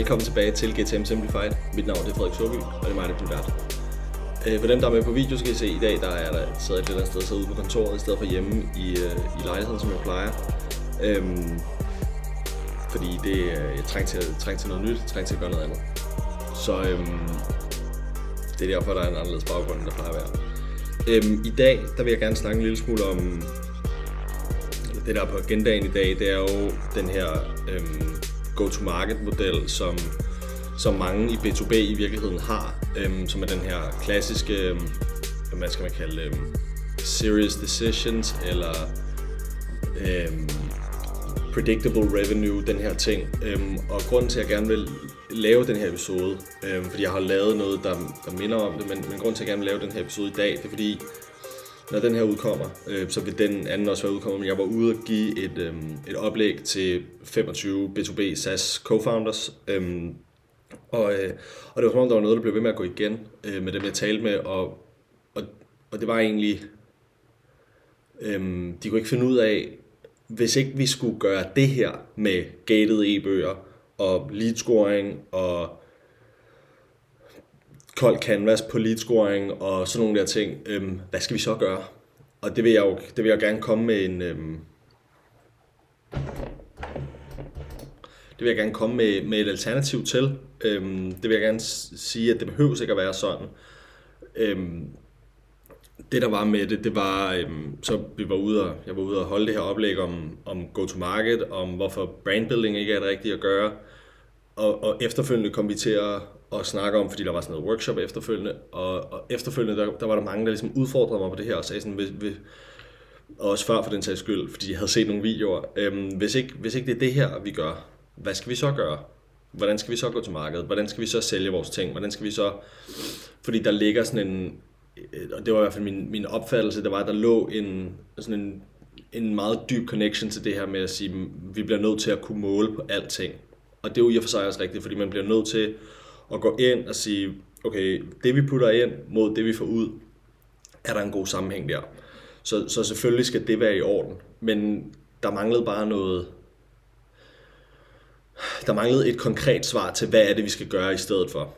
velkommen tilbage til GTM Simplified. Mit navn er Frederik Soby, og det er mig, der bliver vært. Øh, for dem, der er med på video, skal I se, i dag der er der sidder et eller andet sted sidder ude på kontoret, i stedet for hjemme i, øh, i lejligheden, som jeg plejer. Øhm, fordi det, øh, jeg trænger til, trænger til noget nyt, jeg til at gøre noget andet. Så øhm, det er derfor, der er en anderledes baggrund, end der plejer at være. Øhm, I dag, der vil jeg gerne snakke en lille smule om, det der er på agendaen i dag, det er jo den her øhm, go-to-market-model, som, som mange i B2B i virkeligheden har, øhm, som er den her klassiske, øhm, hvad skal man kalde øhm, serious decisions, eller øhm, predictable revenue, den her ting. Øhm, og grunden til, at jeg gerne vil lave den her episode, øhm, fordi jeg har lavet noget, der, der minder om det, men, men grunden til, at jeg gerne vil lave den her episode i dag, det er fordi, når den her udkommer, øh, så vil den anden også være udkommet, men jeg var ude og give et, øh, et oplæg til 25 B2B SaaS co-founders, øh, og, øh, og det var som om, der var noget, der blev ved med at gå igen øh, med dem, jeg talte med, og, og, og det var egentlig, øh, de kunne ikke finde ud af, hvis ikke vi skulle gøre det her med gated e-bøger og lead scoring og kold canvas på lead scoring og sådan nogle der ting, øhm, hvad skal vi så gøre? Og det vil jeg jo det vil jeg gerne komme med en øhm, det vil jeg gerne komme med, med et alternativ til. Øhm, det vil jeg gerne sige, at det behøver ikke at være sådan. Øhm, det der var med det, det var, øhm, så vi var ude og, jeg var ude og holde det her oplæg om, om go-to-market, om hvorfor brandbuilding ikke er det rigtige at gøre. Og, og efterfølgende kom vi til at, at snakke om, fordi der var sådan noget workshop efterfølgende, og, og efterfølgende, der, der var der mange, der ligesom udfordrede mig på det her, og sagde sådan, hvis, hvis, og også før for den sags skyld, fordi jeg havde set nogle videoer, øhm, hvis, ikke, hvis ikke det er det her, vi gør, hvad skal vi så gøre? Hvordan skal vi så gå til markedet? Hvordan skal vi så sælge vores ting? Hvordan skal vi så... Fordi der ligger sådan en... Øh, og det var i hvert fald min, min opfattelse, der var, at der lå en, sådan en, en meget dyb connection til det her med at sige, at vi bliver nødt til at kunne måle på alting. Og det er jo i og for sig også rigtigt, fordi man bliver nødt til at gå ind og sige, okay, det vi putter ind mod det vi får ud, er der en god sammenhæng der. Så, så selvfølgelig skal det være i orden. Men der manglede bare noget, der manglede et konkret svar til, hvad er det, vi skal gøre i stedet for.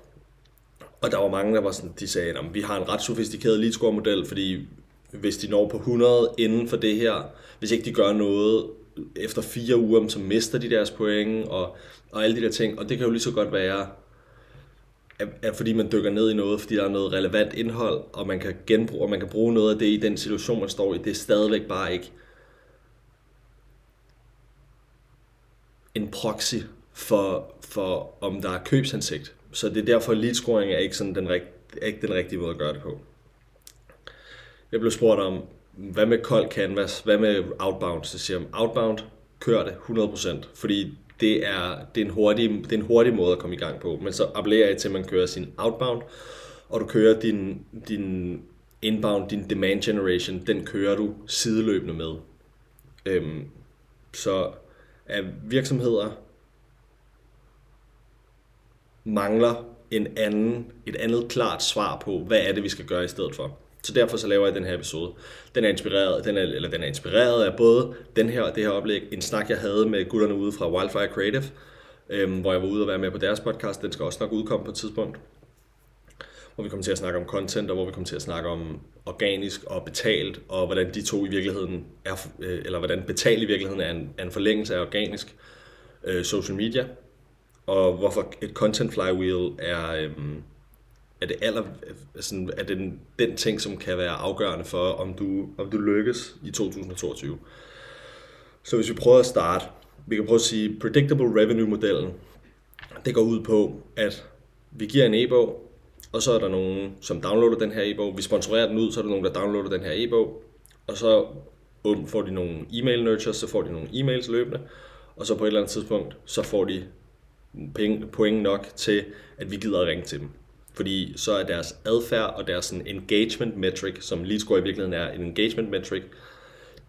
Og der var mange, der var sådan, de sagde, at vi har en ret sofistikeret leadscore-model, fordi hvis de når på 100 inden for det her, hvis ikke de gør noget efter fire uger, så mister de deres point og, og alle de der ting. Og det kan jo lige så godt være, er, fordi man dykker ned i noget, fordi der er noget relevant indhold, og man kan genbruge, og man kan bruge noget af det i den situation, man står i, det er stadigvæk bare ikke en proxy for, for om der er købsansigt. Så det er derfor, at lead scoring er ikke, sådan den, rigt, ikke den rigtige måde at gøre det på. Jeg blev spurgt om, hvad med kold canvas, hvad med outbound? Så siger jeg, outbound, kør det 100%, fordi det er, det, er en hurtig, det er en hurtig måde at komme i gang på. Men så appellerer jeg til, at man kører sin outbound, og du kører din, din inbound, din demand generation, den kører du sideløbende med. Øhm, så at virksomheder mangler en anden, et andet klart svar på, hvad er det, vi skal gøre i stedet for. Så derfor så laver jeg den her episode. Den er inspireret, den er, eller den er inspireret af både den her og det her oplæg, en snak, jeg havde med gutterne ude fra Wildfire Creative, øhm, hvor jeg var ude og være med på deres podcast. Den skal også nok udkomme på et tidspunkt. Hvor vi kommer til at snakke om content, og hvor vi kommer til at snakke om organisk og betalt, og hvordan de to i virkeligheden er, øh, eller hvordan betalt i virkeligheden er en, er en forlængelse af organisk øh, social media, og hvorfor et content flywheel er, øhm, er det aller, sådan, er den, den ting, som kan være afgørende for, om du, om du lykkes i 2022. Så hvis vi prøver at starte, vi kan prøve at sige, predictable revenue-modellen, det går ud på, at vi giver en e-bog, og så er der nogen, som downloader den her e-bog. Vi sponsorerer den ud, så er der nogen, der downloader den her e-bog, og så um, får de nogle e-mail nurtures, så får de nogle e-mails løbende, og så på et eller andet tidspunkt, så får de penge, point nok til, at vi gider at ringe til dem. Fordi så er deres adfærd og deres sådan, engagement metric, som lead score i virkeligheden er en engagement metric,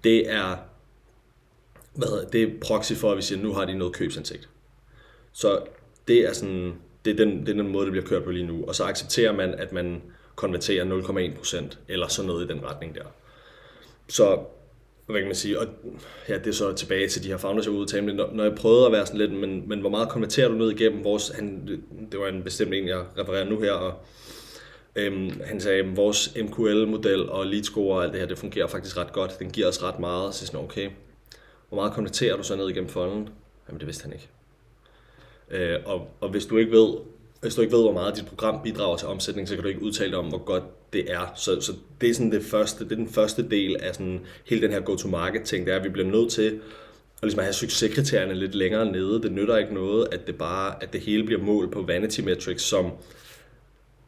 det er, hvad hedder, det er proxy for, at vi siger, at nu har de noget købsindsigt. Så det er sådan, det er, den, det er den måde, det bliver kørt på lige nu. Og så accepterer man, at man konverterer 0,1% eller sådan noget i den retning der. Så hvad kan man sige, og ja, det er så tilbage til de her founders, jeg ude når, når jeg prøvede at være sådan lidt, men, men hvor meget konverterer du ned igennem vores, han, det var en bestemt en, jeg refererer nu her, og øhm, han sagde, at vores MQL-model og lead score og alt det her, det fungerer faktisk ret godt, den giver os ret meget, så sådan, okay, hvor meget konverterer du så ned igennem funnelen? Jamen det vidste han ikke. Øh, og, og hvis du ikke ved, hvis du ikke ved, hvor meget dit program bidrager til omsætning, så kan du ikke udtale dig om, hvor godt det er. Så, så det er sådan det første, det er den første del af sådan hele den her go-to-market ting, det er, at vi bliver nødt til at, ligesom at have succeskriterierne lidt længere nede. Det nytter ikke noget, at det bare, at det hele bliver målt på vanity metrics, som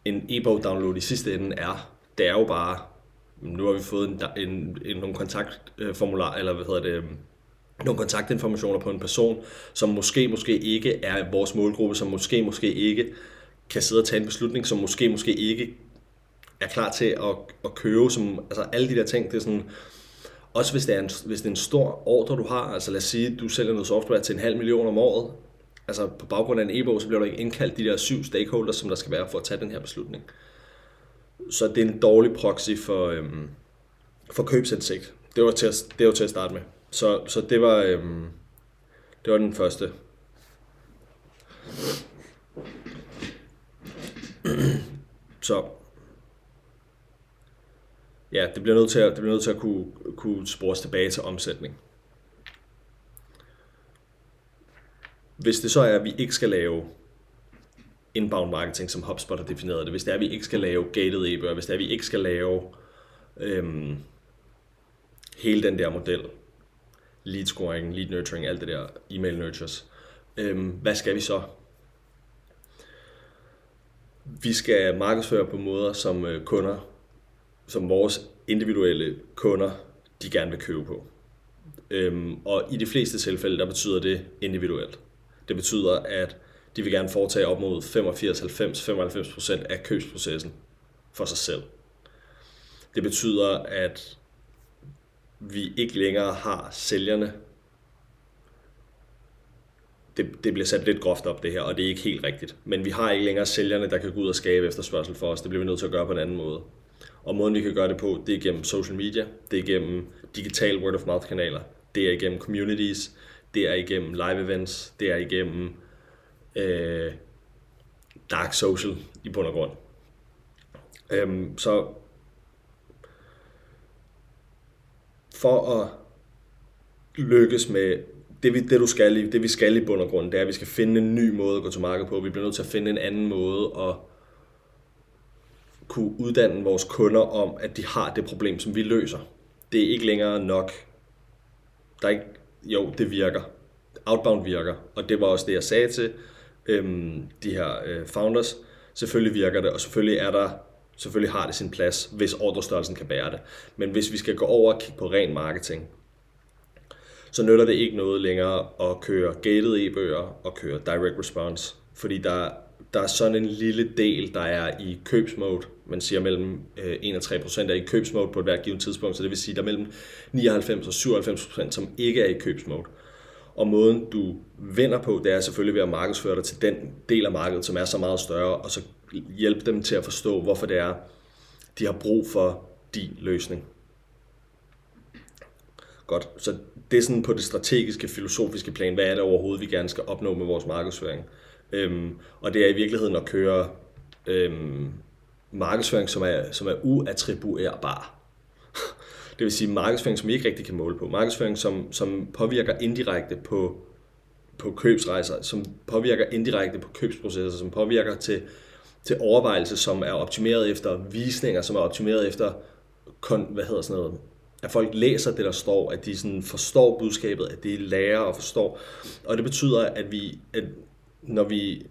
en e-bog download i sidste ende er. Det er jo bare, nu har vi fået en, en, en nogle kontaktformular, eller hvad hedder det, nogle kontaktinformationer på en person, som måske, måske ikke er vores målgruppe, som måske, måske ikke kan sidde og tage en beslutning, som måske, måske ikke er klar til at, at købe, som, altså alle de der ting, det er sådan, også hvis det, er en, hvis det er en stor ordre, du har, altså lad os sige, du sælger noget software til en halv million om året, altså på baggrund af en e-bog, så bliver du ikke indkaldt de der syv stakeholders, som der skal være for at tage den her beslutning. Så det er en dårlig proxy for, øhm, for købsindsigt. Det var, til at, det var til at starte med. Så, så det var øhm, det var den første. så ja, det bliver nødt til at, det bliver nødt til at kunne, kunne spores tilbage til omsætning. Hvis det så er, at vi ikke skal lave inbound marketing, som HubSpot har defineret det, hvis det er, at vi ikke skal lave gated e hvis det er, at vi ikke skal lave øhm, hele den der model, lead scoring, lead nurturing, alt det der, email nurtures. Øhm, hvad skal vi så? Vi skal markedsføre på måder, som øh, kunder, som vores individuelle kunder, de gerne vil købe på. Øhm, og i de fleste tilfælde, der betyder det individuelt. Det betyder, at de vil gerne foretage op mod 85, 90, 95 procent af købsprocessen for sig selv. Det betyder, at vi ikke længere har sælgerne. Det, det bliver sat lidt groft op det her, og det er ikke helt rigtigt. Men vi har ikke længere sælgerne, der kan gå ud og skabe efterspørgsel for os. Det bliver vi nødt til at gøre på en anden måde. Og måden vi kan gøre det på, det er gennem social media, det er gennem digital word of mouth kanaler, det er igennem communities, det er igennem live events, det er igennem øh, dark social i bund og grund. Øhm, så for at lykkes med det, vi, det, du skal i, det vi skal i bund og grund, det er, at vi skal finde en ny måde at gå til markedet på. Vi bliver nødt til at finde en anden måde at kunne uddanne vores kunder om, at de har det problem, som vi løser. Det er ikke længere nok. Der er ikke, jo, det virker. Outbound virker, og det var også det, jeg sagde til øhm, de her øh, founders. Selvfølgelig virker det, og selvfølgelig er der Selvfølgelig har det sin plads, hvis ordrestørrelsen kan bære det. Men hvis vi skal gå over og kigge på ren marketing, så nytter det ikke noget længere at køre gated e-bøger og køre direct response. Fordi der, der er sådan en lille del, der er i købsmode. Man siger mellem øh, 1 og 3 procent er i købsmode på et hvert givet tidspunkt, så det vil sige, at der er mellem 99 og 97 procent, som ikke er i købsmode. Og måden du vinder på, det er selvfølgelig ved at markedsføre dig til den del af markedet, som er så meget større, og så hjælpe dem til at forstå, hvorfor det er, de har brug for din løsning. Godt, så det er sådan på det strategiske, filosofiske plan, hvad er det overhovedet, vi gerne skal opnå med vores markedsføring. Øhm, og det er i virkeligheden at køre øhm, markedsføring, som er, som er uattribuerbar. Det vil sige markedsføring, som vi ikke rigtig kan måle på. Markedsføring, som, som påvirker indirekte på, på købsrejser, som påvirker indirekte på købsprocesser, som påvirker til til overvejelse, som er optimeret efter visninger, som er optimeret efter, kon, hvad hedder sådan noget, at folk læser det, der står, at de sådan forstår budskabet, at de lærer og forstår. Og det betyder, at vi, at når vi,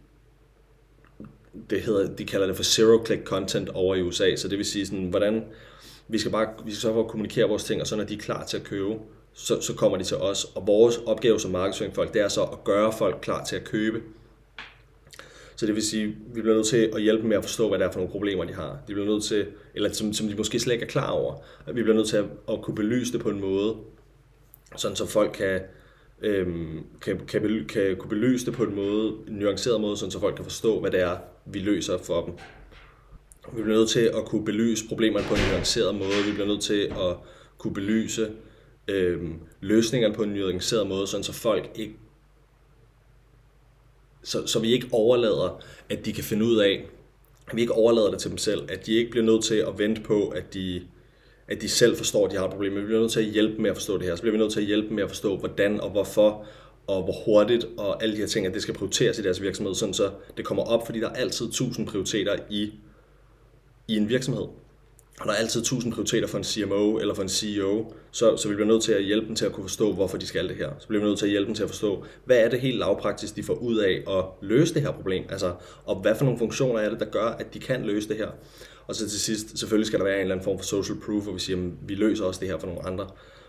det hedder, de kalder det for zero-click content over i USA, så det vil sige sådan, hvordan vi skal bare vi skal sørge for at kommunikere vores ting, og så når de er klar til at købe, så, så kommer de til os. Og vores opgave som markedsføringfolk, det er så at gøre folk klar til at købe. Så det vil sige, at vi bliver nødt til at hjælpe dem med at forstå, hvad det er for nogle problemer, de har. De bliver nødt til, eller som, som de måske slet ikke er klar over. At vi bliver nødt til at, at kunne belyse det på en måde, sådan så folk kan, øhm, kan, kan, kan kunne belyse det på en måde, en nuanceret måde, sådan så folk kan forstå, hvad det er, vi løser for dem. Vi bliver nødt til at kunne belyse problemerne på en nuanceret måde. Vi bliver nødt til at kunne belyse øhm, løsningerne på en nuanceret måde, sådan så folk ikke så, så vi ikke overlader, at de kan finde ud af, at vi ikke overlader det til dem selv, at de ikke bliver nødt til at vente på, at de, at de selv forstår, at de har et problem. Vi bliver nødt til at hjælpe dem med at forstå det her. Så bliver vi nødt til at hjælpe dem med at forstå, hvordan og hvorfor, og hvor hurtigt, og alle de her ting, at det skal prioriteres i deres virksomhed, sådan så det kommer op, fordi der er altid tusind prioriteter i, i en virksomhed og der er altid tusind prioriteter for en CMO eller for en CEO, så, så vi bliver nødt til at hjælpe dem til at kunne forstå, hvorfor de skal det her. Så bliver vi nødt til at hjælpe dem til at forstå, hvad er det helt lavpraktisk, de får ud af at løse det her problem, altså, og hvad for nogle funktioner er det, der gør, at de kan løse det her. Og så til sidst, selvfølgelig skal der være en eller anden form for social proof, hvor vi siger, at vi løser også det her for nogle andre.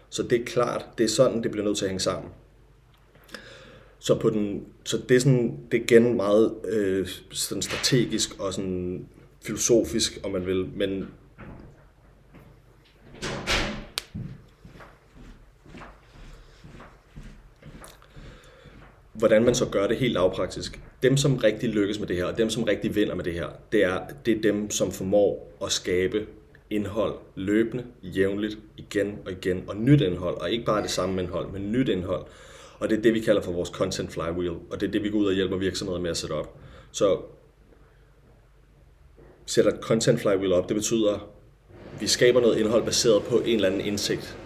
Så det er klart, det er sådan, det bliver nødt til at hænge sammen. Så, på den, så det, er sådan, det er igen meget øh, sådan strategisk og sådan filosofisk, om man vil, men hvordan man så gør det helt lavpraktisk. Dem, som rigtig lykkes med det her, og dem, som rigtig vinder med det her, det er, det er dem, som formår at skabe indhold løbende, jævnligt, igen og igen, og nyt indhold, og ikke bare det samme indhold, men nyt indhold. Og det er det, vi kalder for vores content flywheel, og det er det, vi går ud og hjælper virksomheder med at sætte op. Så sætter content flywheel op, det betyder, at vi skaber noget indhold baseret på en eller anden indsigt,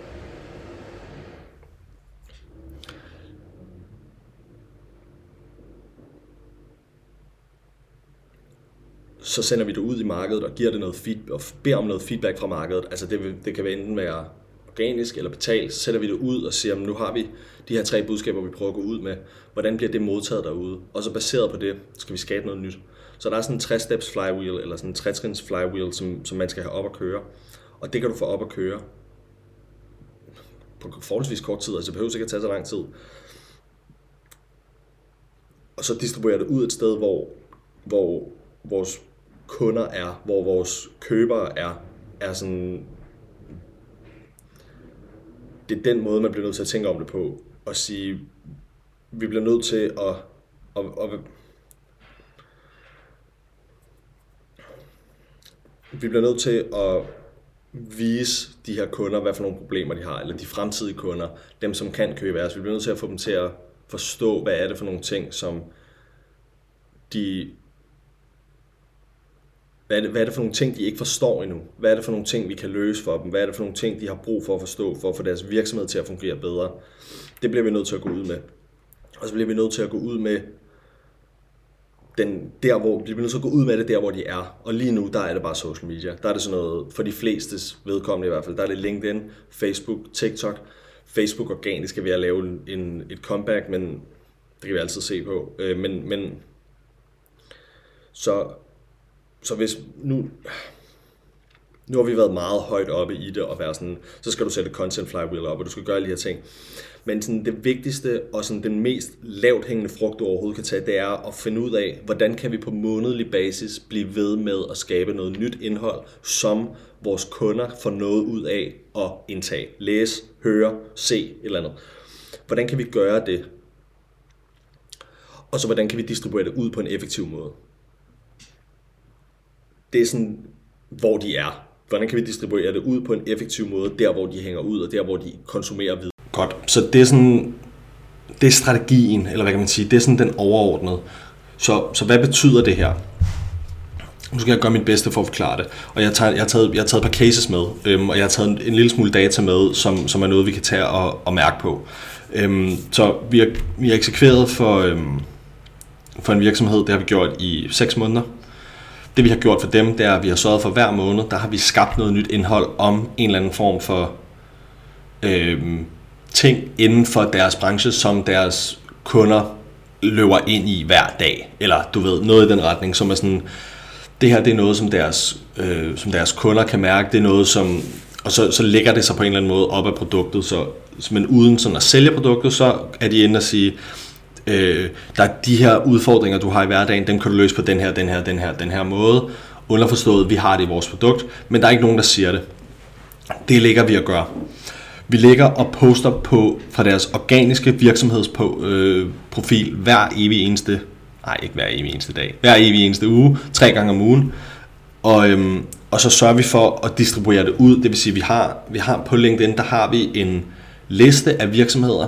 så sender vi det ud i markedet og giver det noget feedback, og beder om noget feedback fra markedet. Altså det, det kan være enten være organisk eller betalt, så sætter vi det ud og siger, nu har vi de her tre budskaber, vi prøver at gå ud med. Hvordan bliver det modtaget derude? Og så baseret på det, skal vi skabe noget nyt. Så der er sådan en 3-steps flywheel, eller sådan en 3 flywheel, som, som man skal have op at køre. Og det kan du få op at køre på forholdsvis kort tid, altså det behøver ikke at tage så lang tid. Og så distribuere det ud et sted, hvor, hvor vores kunder er, hvor vores købere er, er sådan... Det er den måde, man bliver nødt til at tænke om det på, og sige, vi bliver nødt til at, at, at vi bliver nødt til at vise de her kunder, hvad for nogle problemer de har, eller de fremtidige kunder, dem som kan købe af os. Vi bliver nødt til at få dem til at forstå, hvad er det for nogle ting, som de hvad er, det, hvad er det for nogle ting, de ikke forstår endnu? Hvad er det for nogle ting, vi kan løse for dem? Hvad er det for nogle ting, de har brug for at forstå, for at få deres virksomhed til at fungere bedre? Det bliver vi nødt til at gå ud med. Og så bliver vi nødt til at gå ud med den, der, hvor, vi bliver nødt til at gå ud med det der, hvor de er. Og lige nu, der er det bare social media. Der er det sådan noget, for de flestes vedkommende i hvert fald, der er det LinkedIn, Facebook, TikTok. Facebook organisk er ved at lave en, et comeback, men det kan vi altid se på. Øh, men, men så så hvis nu, nu har vi været meget højt oppe i det, og være sådan, så skal du sætte content flywheel op, og du skal gøre alle de her ting. Men sådan det vigtigste og sådan den mest lavt hængende frugt, du overhovedet kan tage, det er at finde ud af, hvordan kan vi på månedlig basis blive ved med at skabe noget nyt indhold, som vores kunder får noget ud af at indtage. Læse, høre, se et eller andet. Hvordan kan vi gøre det? Og så hvordan kan vi distribuere det ud på en effektiv måde? Det er sådan, hvor de er. Hvordan kan vi distribuere det ud på en effektiv måde, der hvor de hænger ud, og der hvor de konsumerer videre. Godt, så det er sådan, det er strategien, eller hvad kan man sige, det er sådan den overordnede. Så, så hvad betyder det her? Nu skal jeg gøre mit bedste for at forklare det. Og jeg, tager, jeg, har, taget, jeg har taget et par cases med, øhm, og jeg har taget en, en lille smule data med, som, som er noget, vi kan tage og, og mærke på. Øhm, så vi har, vi har eksekveret for, øhm, for en virksomhed, det har vi gjort i 6 måneder. Det vi har gjort for dem, det er, at vi har sørget for hver måned, der har vi skabt noget nyt indhold om en eller anden form for øh, ting inden for deres branche, som deres kunder løber ind i hver dag. Eller du ved, noget i den retning, som er sådan, det her det er noget, som deres, øh, som deres kunder kan mærke, det er noget, som, og så, så lægger det sig på en eller anden måde op af produktet, så, men uden sådan at sælge produktet, så er de inde og sige, øh, der er de her udfordringer, du har i hverdagen, dem kan du løse på den her, den her, den her, den her måde. Underforstået, vi har det i vores produkt, men der er ikke nogen, der siger det. Det ligger vi at gøre. Vi ligger og poster på fra deres organiske virksomhedsprofil øh, hver evig eneste, nej ikke hver evig eneste dag, hver evig eneste uge, tre gange om ugen. Og, øhm, og så sørger vi for at distribuere det ud, det vil sige, vi har, vi har på LinkedIn, der har vi en, liste af virksomheder,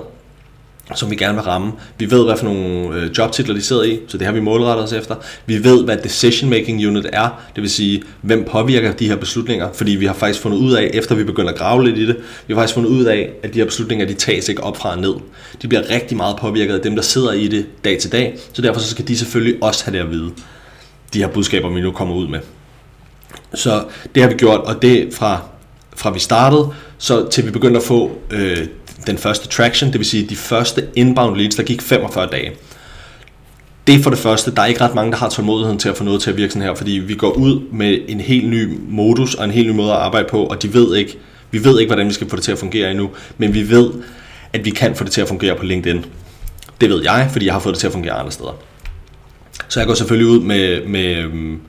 som vi gerne vil ramme. Vi ved, hvad for nogle øh, jobtitler de sidder i, så det har vi målrettet os efter. Vi ved, hvad decision making unit er, det vil sige, hvem påvirker de her beslutninger, fordi vi har faktisk fundet ud af, efter vi begynder at grave lidt i det, vi har faktisk fundet ud af, at de her beslutninger, de tages ikke op fra og ned. De bliver rigtig meget påvirket af dem, der sidder i det dag til dag, så derfor så skal de selvfølgelig også have det at vide, de her budskaber, vi nu kommer ud med. Så det har vi gjort, og det fra, fra vi startede, så til vi begyndte at få øh, den første traction, det vil sige de første inbound leads, der gik 45 dage. Det er for det første, der er ikke ret mange, der har tålmodigheden til at få noget til at virke sådan her, fordi vi går ud med en helt ny modus og en helt ny måde at arbejde på, og de ved ikke, vi ved ikke, hvordan vi skal få det til at fungere endnu, men vi ved, at vi kan få det til at fungere på LinkedIn. Det ved jeg, fordi jeg har fået det til at fungere andre steder. Så jeg går selvfølgelig ud med, med, øhm,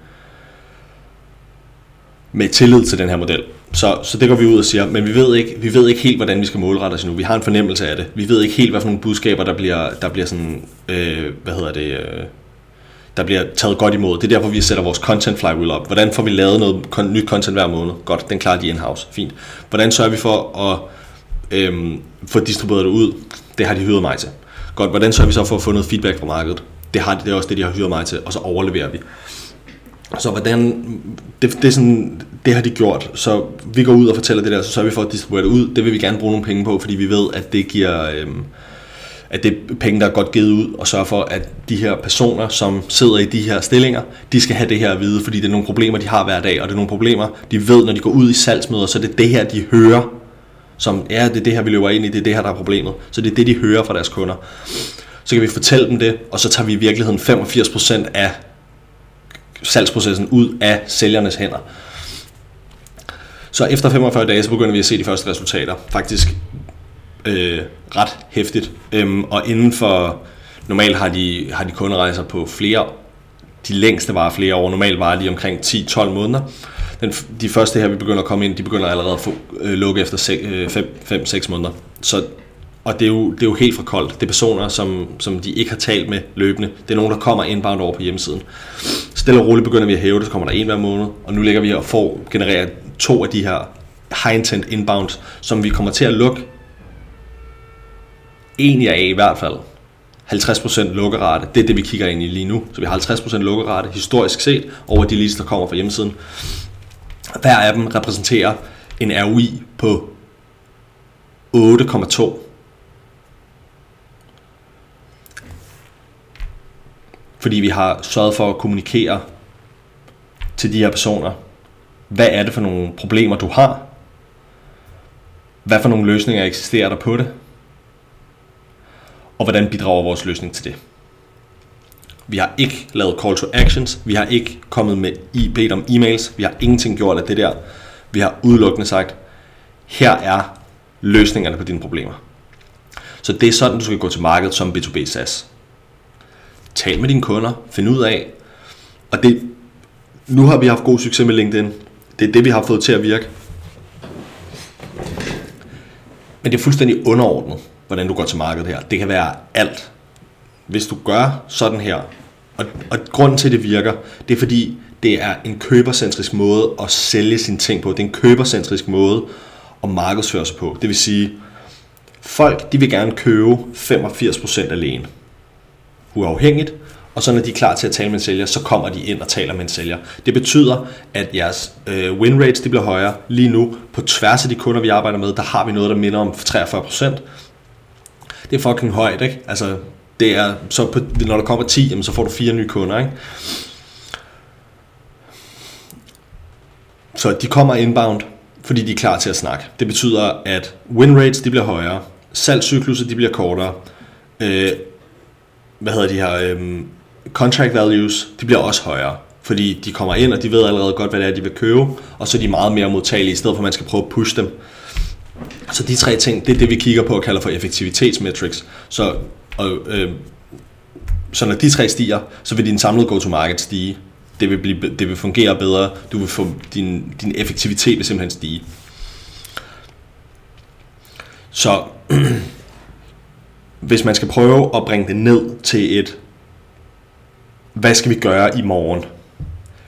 med tillid til den her model. Så, så det går vi ud og siger, men vi ved, ikke, vi ved ikke helt, hvordan vi skal målrette os nu. Vi har en fornemmelse af det. Vi ved ikke helt, hvad for nogle budskaber, der bliver, der bliver sådan, øh, hvad hedder det, øh, der bliver taget godt imod. Det er derfor, vi sætter vores content flywheel op. Hvordan får vi lavet noget kon- nyt content hver måned? Godt, den klarer de in-house. Fint. Hvordan sørger vi for at øh, få distribueret det ud? Det har de hyret mig til. Godt, hvordan sørger vi så for at få noget feedback fra markedet? Det, har det er også det, de har hyret mig til, og så overleverer vi. Så hvordan, det, det, er sådan, det har de gjort, så vi går ud og fortæller det der, så sørger vi for at distribuere det ud. Det vil vi gerne bruge nogle penge på, fordi vi ved, at det giver, øhm, at det er penge, der er godt givet ud, og sørge for, at de her personer, som sidder i de her stillinger, de skal have det her at vide, fordi det er nogle problemer, de har hver dag, og det er nogle problemer, de ved, når de går ud i salgsmøder, så det er det her, de hører, som, ja, det er det her, vi løber ind i, det er det her, der er problemet. Så det er det, de hører fra deres kunder. Så kan vi fortælle dem det, og så tager vi i virkeligheden 85% af salgsprocessen ud af sælgernes hænder. Så efter 45 dage, så begynder vi at se de første resultater. Faktisk øh, ret hæftigt. Øhm, og inden for, normalt har de, har de kunderejser på flere, de længste var flere år, normalt var de omkring 10-12 måneder. Den, de første her, vi begynder at komme ind, de begynder allerede at få, øh, lukke efter 5-6 øh, måneder. Så og det er, jo, det er jo helt for koldt. Det er personer, som, som de ikke har talt med løbende. Det er nogen, der kommer inbound over på hjemmesiden. Stille og roligt begynder vi at hæve det, så kommer der en hver måned. Og nu ligger vi og får genereret to af de her high intent inbounds, som vi kommer til at lukke en af i hvert fald. 50% lukkerate, det er det, vi kigger ind i lige nu. Så vi har 50% lukkerate historisk set over de leads, der kommer fra hjemmesiden. Hver af dem repræsenterer en ROI på 8,2 Fordi vi har sørget for at kommunikere til de her personer, hvad er det for nogle problemer, du har? Hvad for nogle løsninger eksisterer der på det? Og hvordan bidrager vores løsning til det? Vi har ikke lavet call to actions. Vi har ikke kommet med i bedt om e-mails. Vi har ingenting gjort af det der. Vi har udelukkende sagt, her er løsningerne på dine problemer. Så det er sådan, du skal gå til markedet som B2B SaaS tal med dine kunder, find ud af, og det, nu har vi haft god succes med LinkedIn. Det er det, vi har fået til at virke. Men det er fuldstændig underordnet, hvordan du går til markedet her. Det kan være alt. Hvis du gør sådan her, og, og grunden til, at det virker, det er fordi, det er en købercentrisk måde at sælge sine ting på. Det er en købercentrisk måde at markedsføre sig på. Det vil sige, folk de vil gerne købe 85% alene uafhængigt, og så når de er klar til at tale med en sælger, så kommer de ind og taler med en sælger. Det betyder, at jeres øh, win rates de bliver højere. Lige nu, på tværs af de kunder, vi arbejder med, der har vi noget, der minder om 43%. Det er fucking højt, ikke? Altså, det er, så på, når der kommer 10, jamen, så får du fire nye kunder, ikke? Så de kommer inbound, fordi de er klar til at snakke. Det betyder, at win rates de bliver højere, salgscykluser de bliver kortere, øh, hvad hedder de her, øhm, contract values, de bliver også højere. Fordi de kommer ind, og de ved allerede godt, hvad det er, de vil købe, og så er de meget mere modtagelige, i stedet for at man skal prøve at pushe dem. Så de tre ting, det er det, vi kigger på og kalder for effektivitetsmetrics. Så, og, øh, så når de tre stiger, så vil din samlede go-to-market stige. Det vil, blive, det vil fungere bedre. Du vil få din, din effektivitet vil simpelthen stige. Så hvis man skal prøve at bringe det ned til et, hvad skal vi gøre i morgen?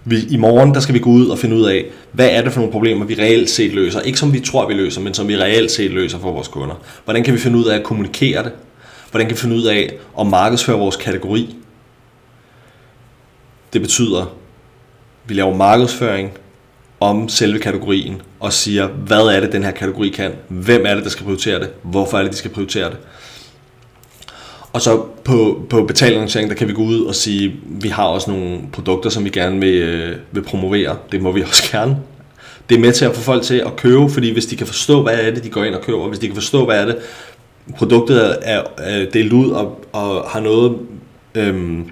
Vi, I morgen der skal vi gå ud og finde ud af, hvad er det for nogle problemer, vi reelt set løser. Ikke som vi tror, vi løser, men som vi reelt set løser for vores kunder. Hvordan kan vi finde ud af at kommunikere det? Hvordan kan vi finde ud af at markedsføre vores kategori? Det betyder, at vi laver markedsføring om selve kategorien og siger, hvad er det, den her kategori kan? Hvem er det, der skal prioritere det? Hvorfor er det, de skal prioritere det? Og så på, på betalingsering, der kan vi gå ud og sige, vi har også nogle produkter, som vi gerne vil, øh, vil promovere. Det må vi også gerne. Det er med til at få folk til at købe, fordi hvis de kan forstå, hvad er det, de går ind og køber, hvis de kan forstå, hvad er det, produktet er, er delt ud og, og har noget øhm,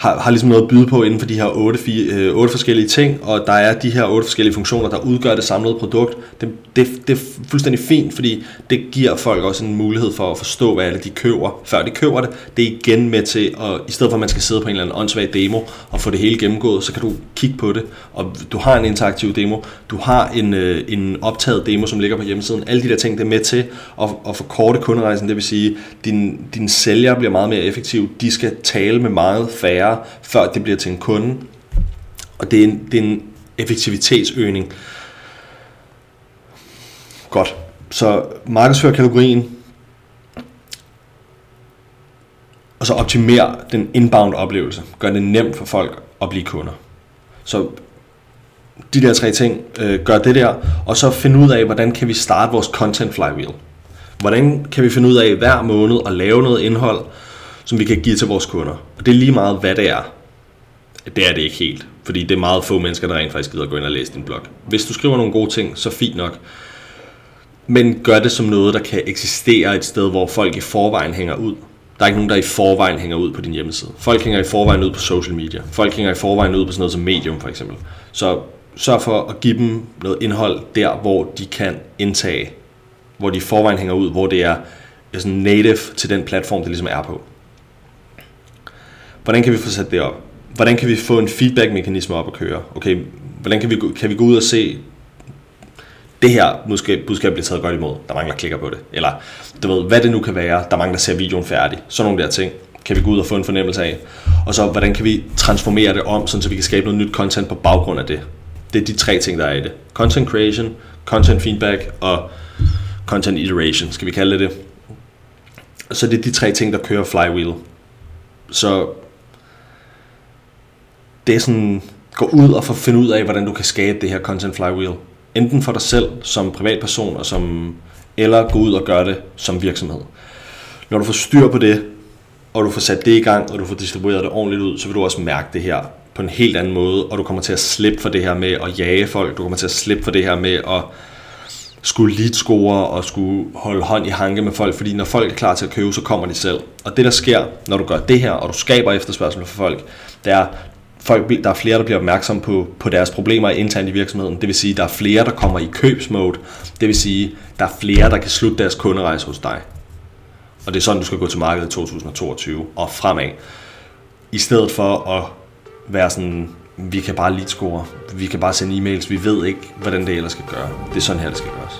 har, har ligesom noget at byde på inden for de her otte, fire, øh, otte forskellige ting, og der er de her otte forskellige funktioner, der udgør det samlede produkt. Det, det, det er fuldstændig fint, fordi det giver folk også en mulighed for at forstå, hvad alle de køber, før de køber det. Det er igen med til, at i stedet for at man skal sidde på en eller anden åndssvag demo og få det hele gennemgået, så kan du kigge på det, og du har en interaktiv demo, du har en, øh, en optaget demo, som ligger på hjemmesiden. Alle de der ting, det er med til at, at forkorte kunderejsen, det vil sige, din, din sælger bliver meget mere effektiv, de skal tale med meget færre være, før det bliver til en kunde. Og det er en, det er en effektivitetsøgning. Godt. Så markedsfør kategorien, og så optimere den inbound oplevelse. Gør det nemt for folk at blive kunder. Så de der tre ting, øh, gør det der, og så finde ud af, hvordan kan vi starte vores content flywheel. Hvordan kan vi finde ud af hver måned at lave noget indhold, som vi kan give til vores kunder. Og det er lige meget, hvad det er. Det er det ikke helt, fordi det er meget få mennesker, der rent faktisk gider at gå ind og læse din blog. Hvis du skriver nogle gode ting, så fint nok. Men gør det som noget, der kan eksistere et sted, hvor folk i forvejen hænger ud. Der er ikke nogen, der i forvejen hænger ud på din hjemmeside. Folk hænger i forvejen ud på social media. Folk hænger i forvejen ud på sådan noget som Medium for eksempel. Så sørg for at give dem noget indhold der, hvor de kan indtage. Hvor de i forvejen hænger ud, hvor det er sådan native til den platform, det ligesom er på. Hvordan kan vi få sat det op? Hvordan kan vi få en feedback-mekanisme op at køre? Okay, hvordan kan vi, kan vi gå ud og se, det her måske, budskab bliver taget godt imod, der mangler klikker på det. Eller du ved, hvad det nu kan være, der mangler ser videoen færdig. Sådan nogle der ting kan vi gå ud og få en fornemmelse af. Og så, hvordan kan vi transformere det om, så vi kan skabe noget nyt content på baggrund af det. Det er de tre ting, der er i det. Content creation, content feedback og content iteration, skal vi kalde det det. Så det er de tre ting, der kører flywheel. Så det er sådan, gå ud og finde ud af, hvordan du kan skabe det her content flywheel. Enten for dig selv som privatperson, og som, eller gå ud og gøre det som virksomhed. Når du får styr på det, og du får sat det i gang, og du får distribueret det ordentligt ud, så vil du også mærke det her på en helt anden måde, og du kommer til at slippe for det her med at jage folk, du kommer til at slippe for det her med at skulle lead score og skulle holde hånd i hanke med folk, fordi når folk er klar til at købe, så kommer de selv. Og det der sker, når du gør det her, og du skaber efterspørgsel for folk, det er, folk, der er flere, der bliver opmærksom på, på deres problemer internt i virksomheden. Det vil sige, der er flere, der kommer i købsmode. Det vil sige, der er flere, der kan slutte deres kunderejse hos dig. Og det er sådan, du skal gå til markedet i 2022 og fremad. I stedet for at være sådan, vi kan bare lead score, vi kan bare sende e-mails, vi ved ikke, hvordan det ellers skal gøre. Det er sådan her, det skal gøres.